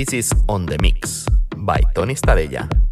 This is On The Mix by Tony Stadella.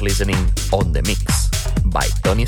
Listening On The Mix by Tony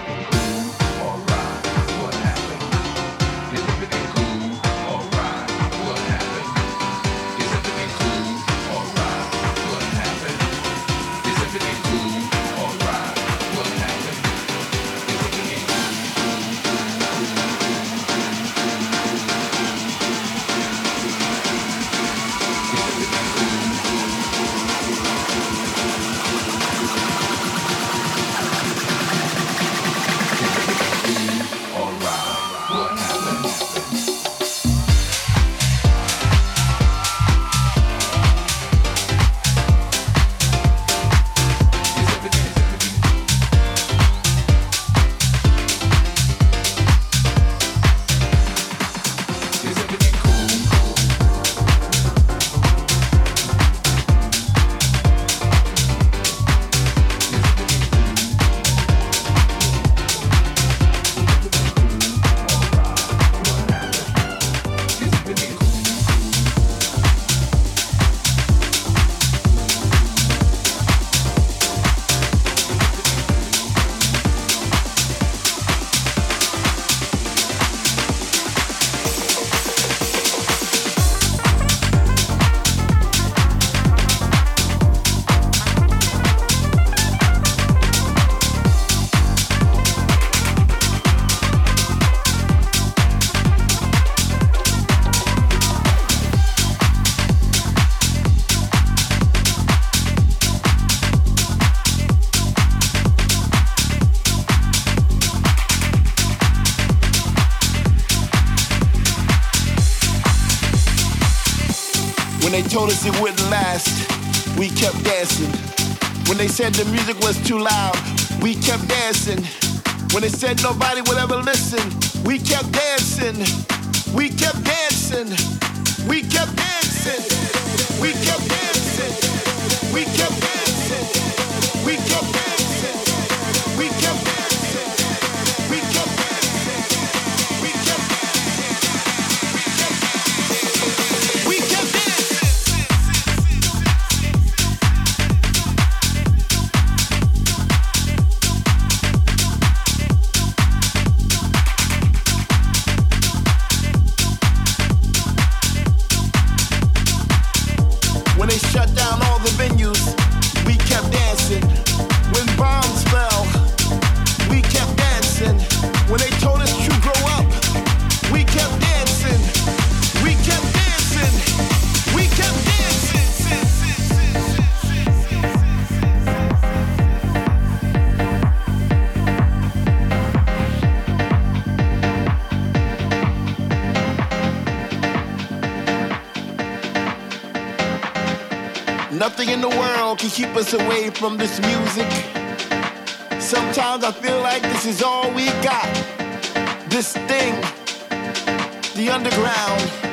Starella. Told us it wouldn't last, we kept dancing. When they said the music was too loud, we kept dancing. When they said nobody would ever listen, we kept dancing. We kept dancing. We kept dancing. We kept dancing. We kept dancing. We kept dancing. Keep us away from this music. Sometimes I feel like this is all we got. This thing, the underground,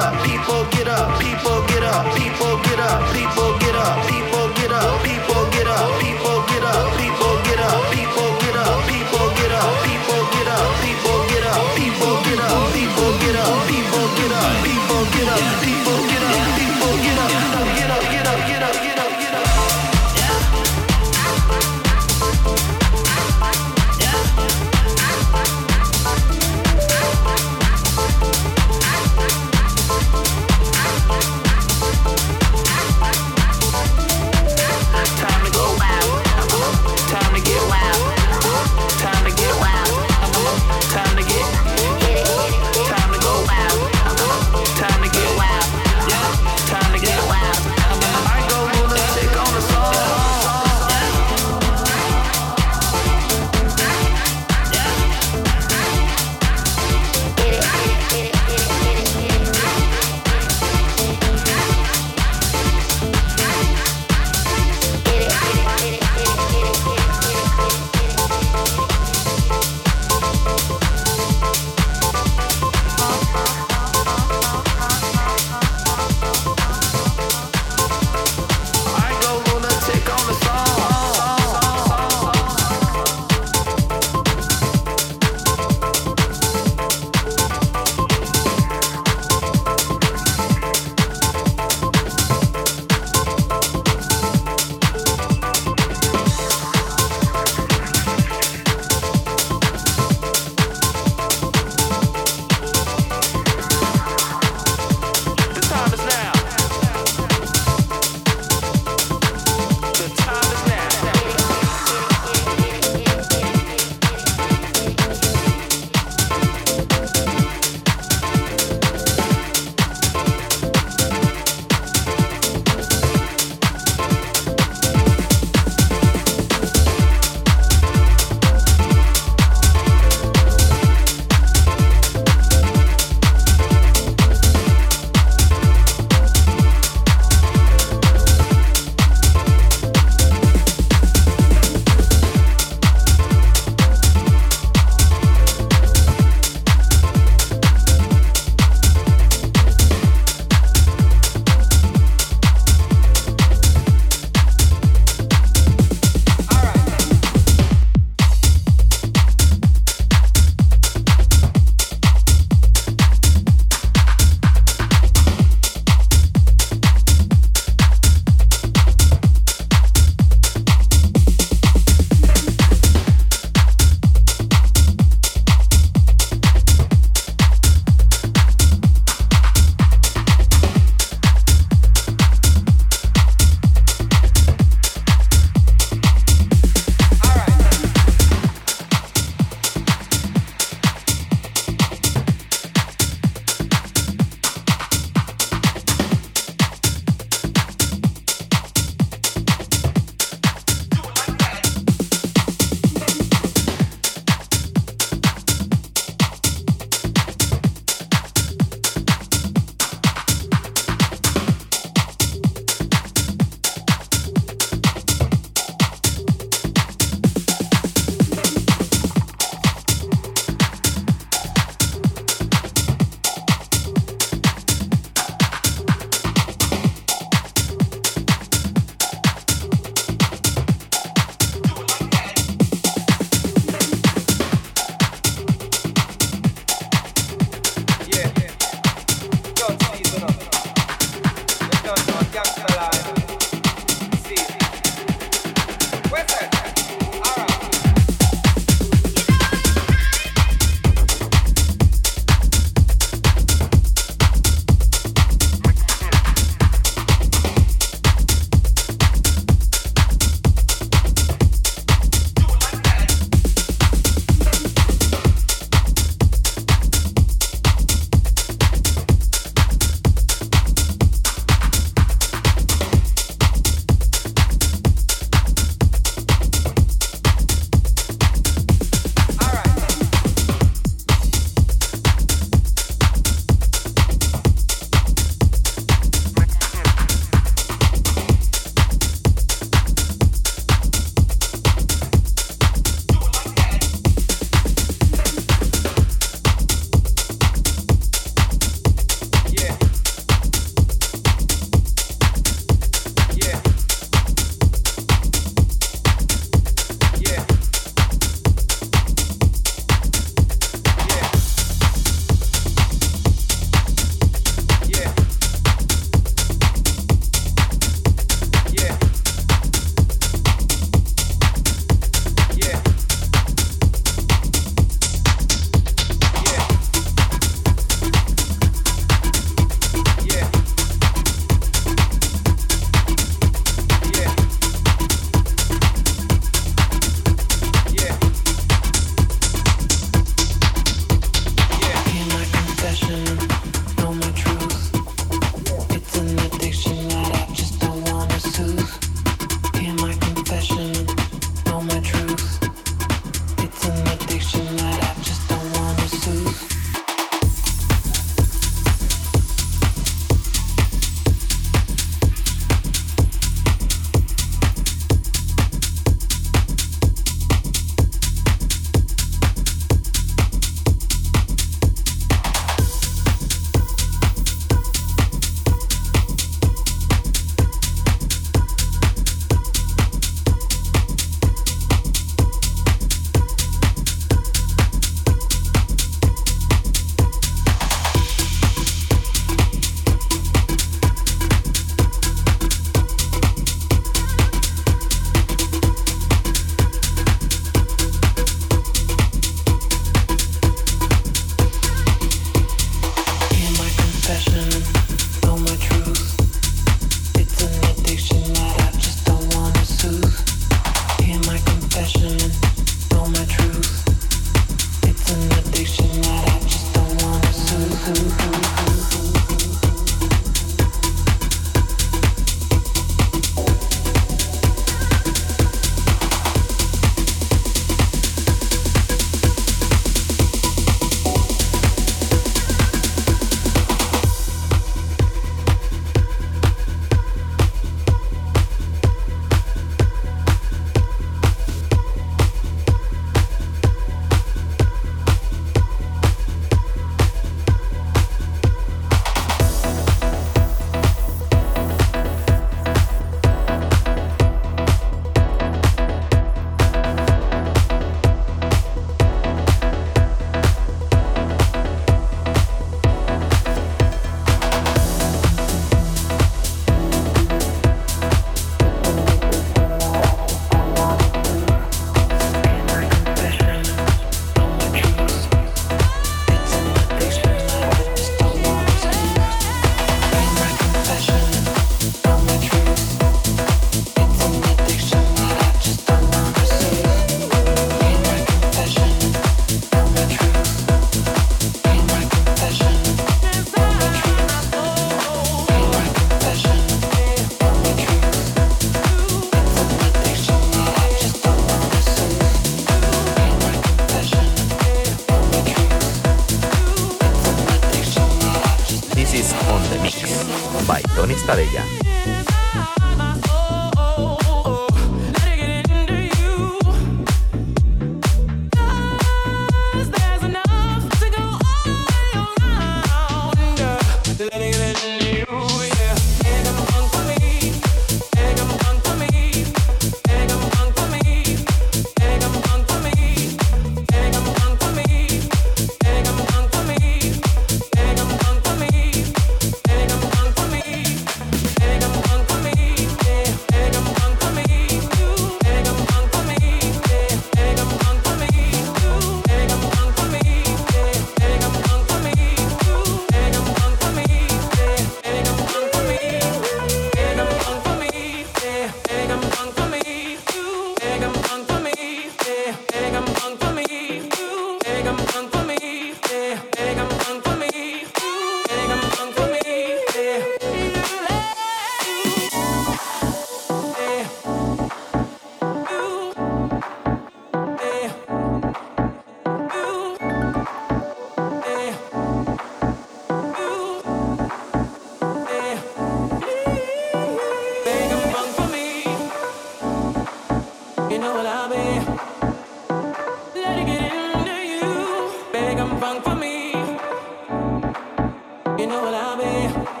know what I mean.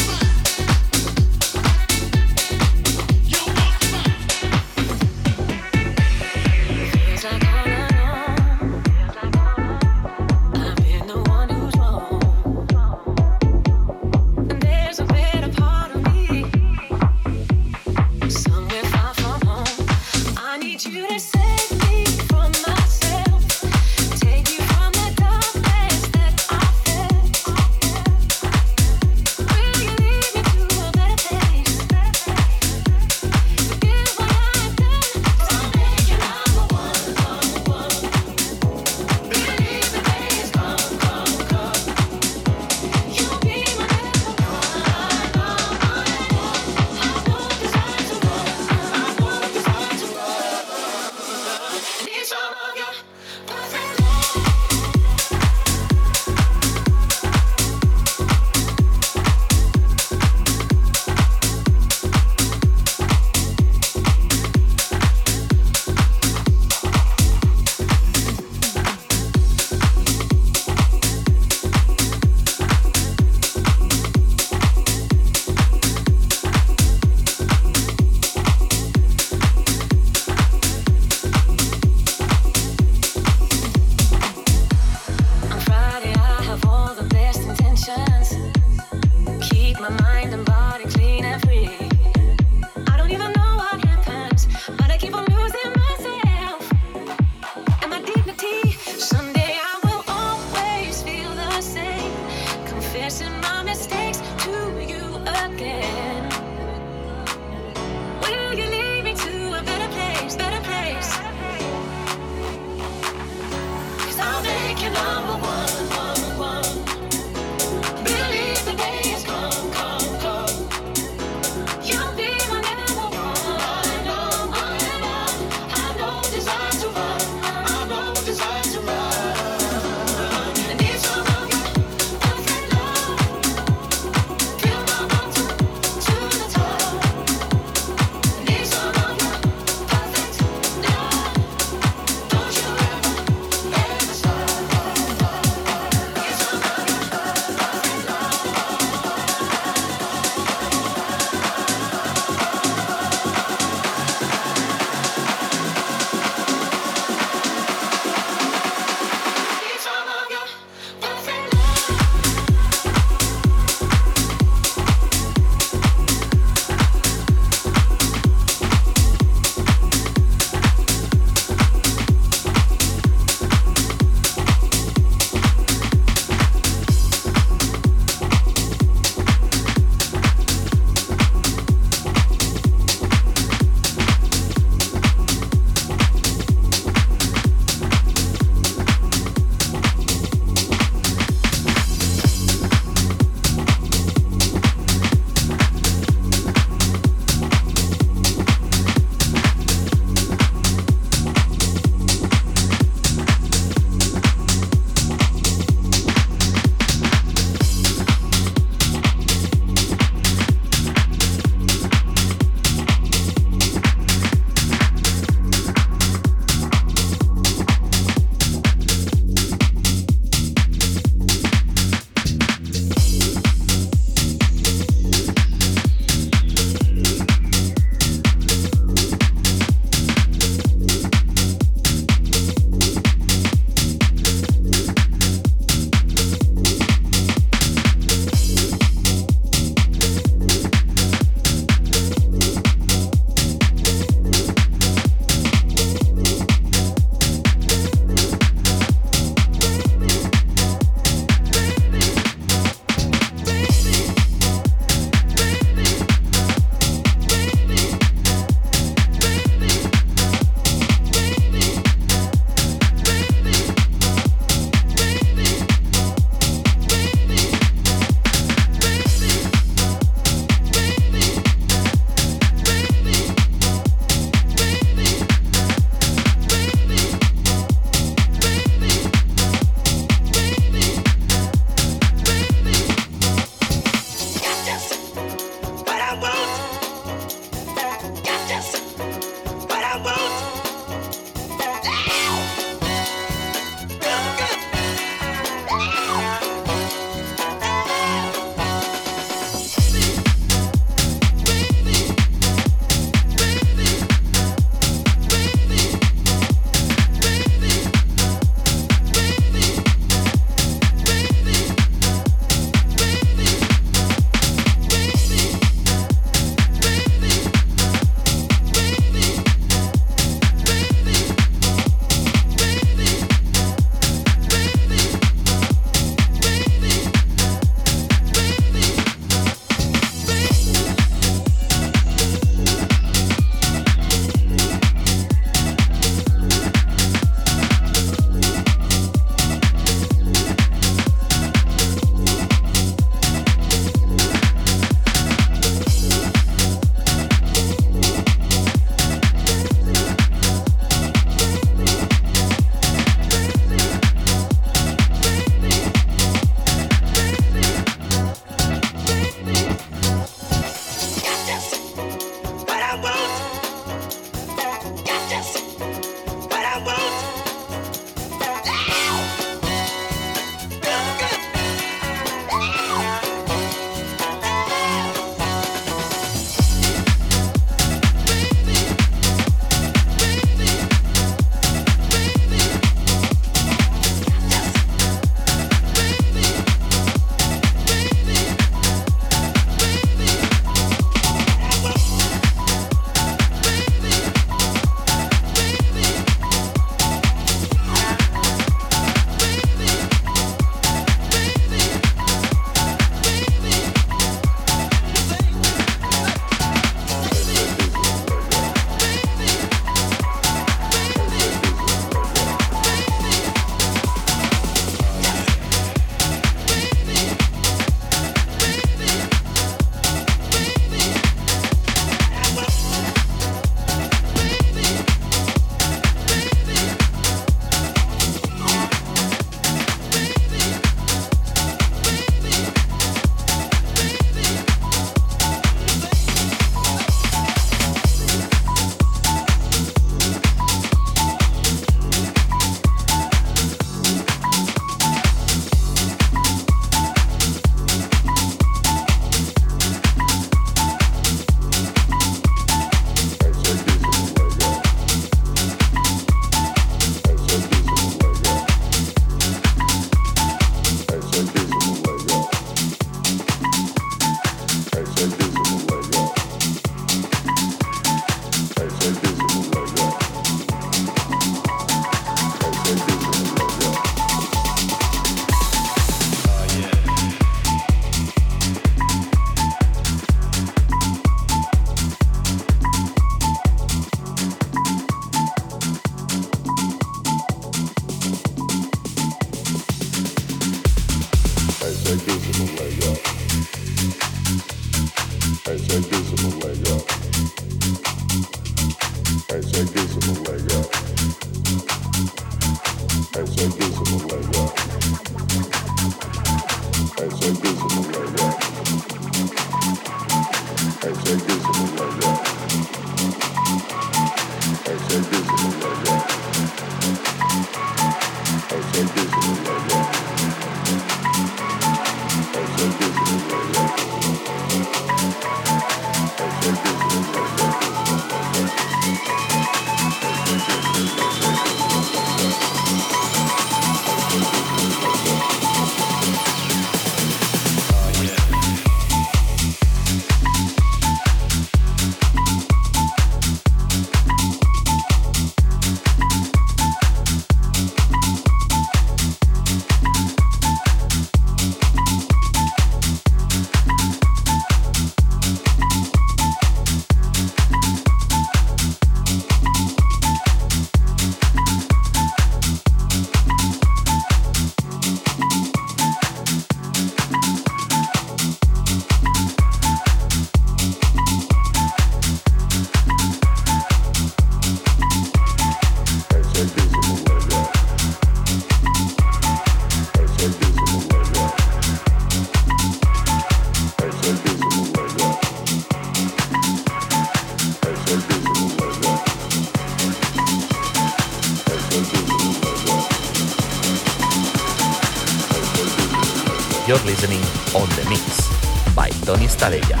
gusta de ella.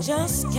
Just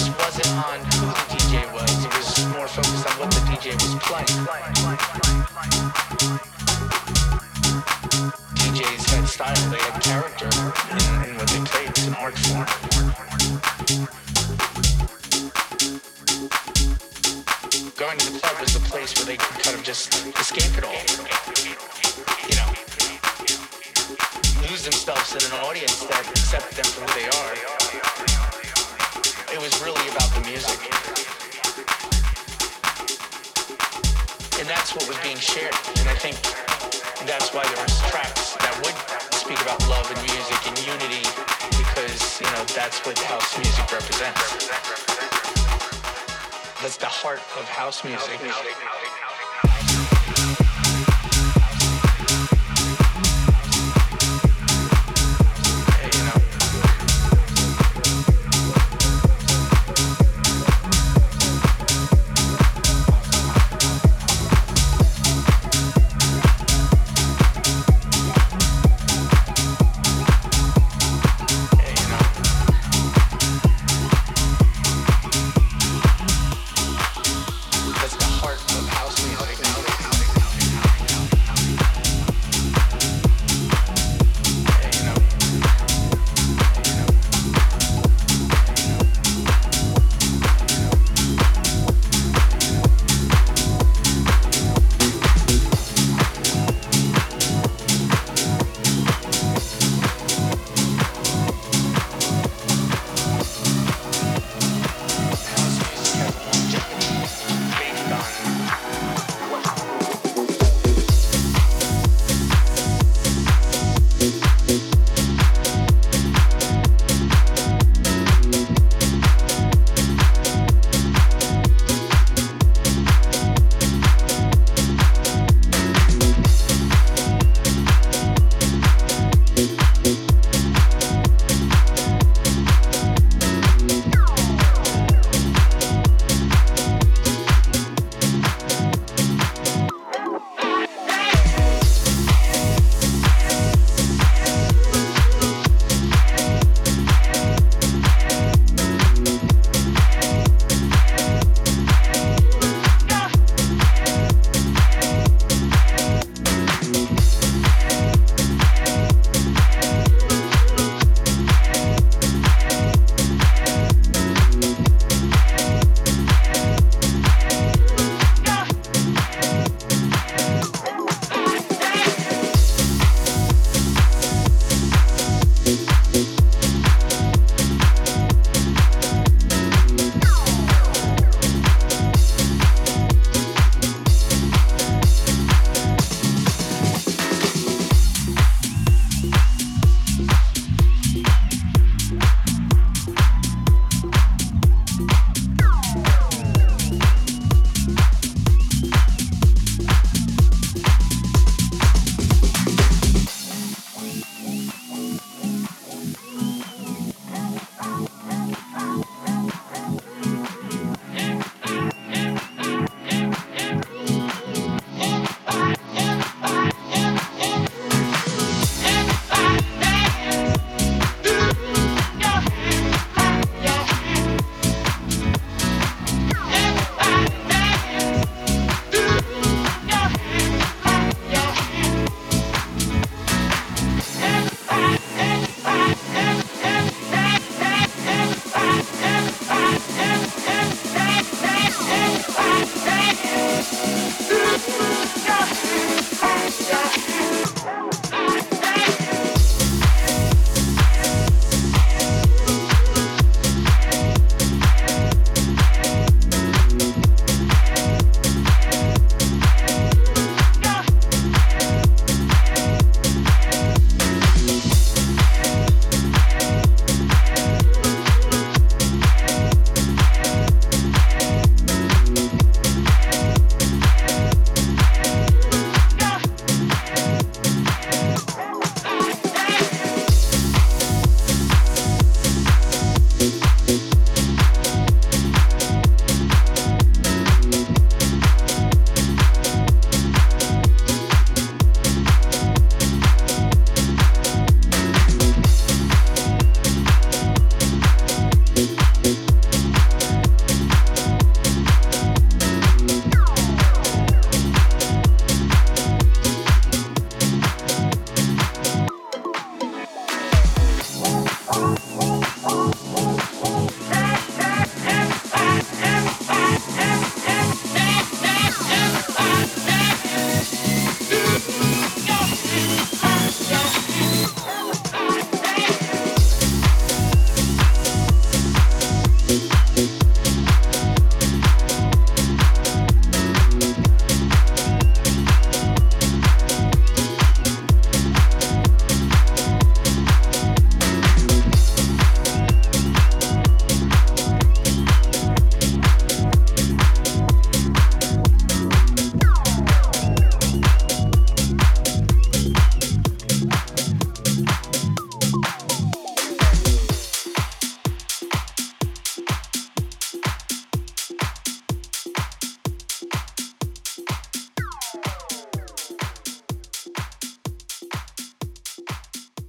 focus wasn't on who the DJ was, it was more focused on what the DJ was playing. DJs had style, they had character in, what they played, it's an art form. Going to the club was the place where they could kind of just escape it all. You know, lose themselves in an audience that accepted them for who they are it was really about the music. And that's what was being shared. And I think that's why there was tracks that would speak about love and music and unity because, you know, that's what house music represents. That's the heart of house music.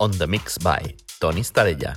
On the Mix by Tony Starella.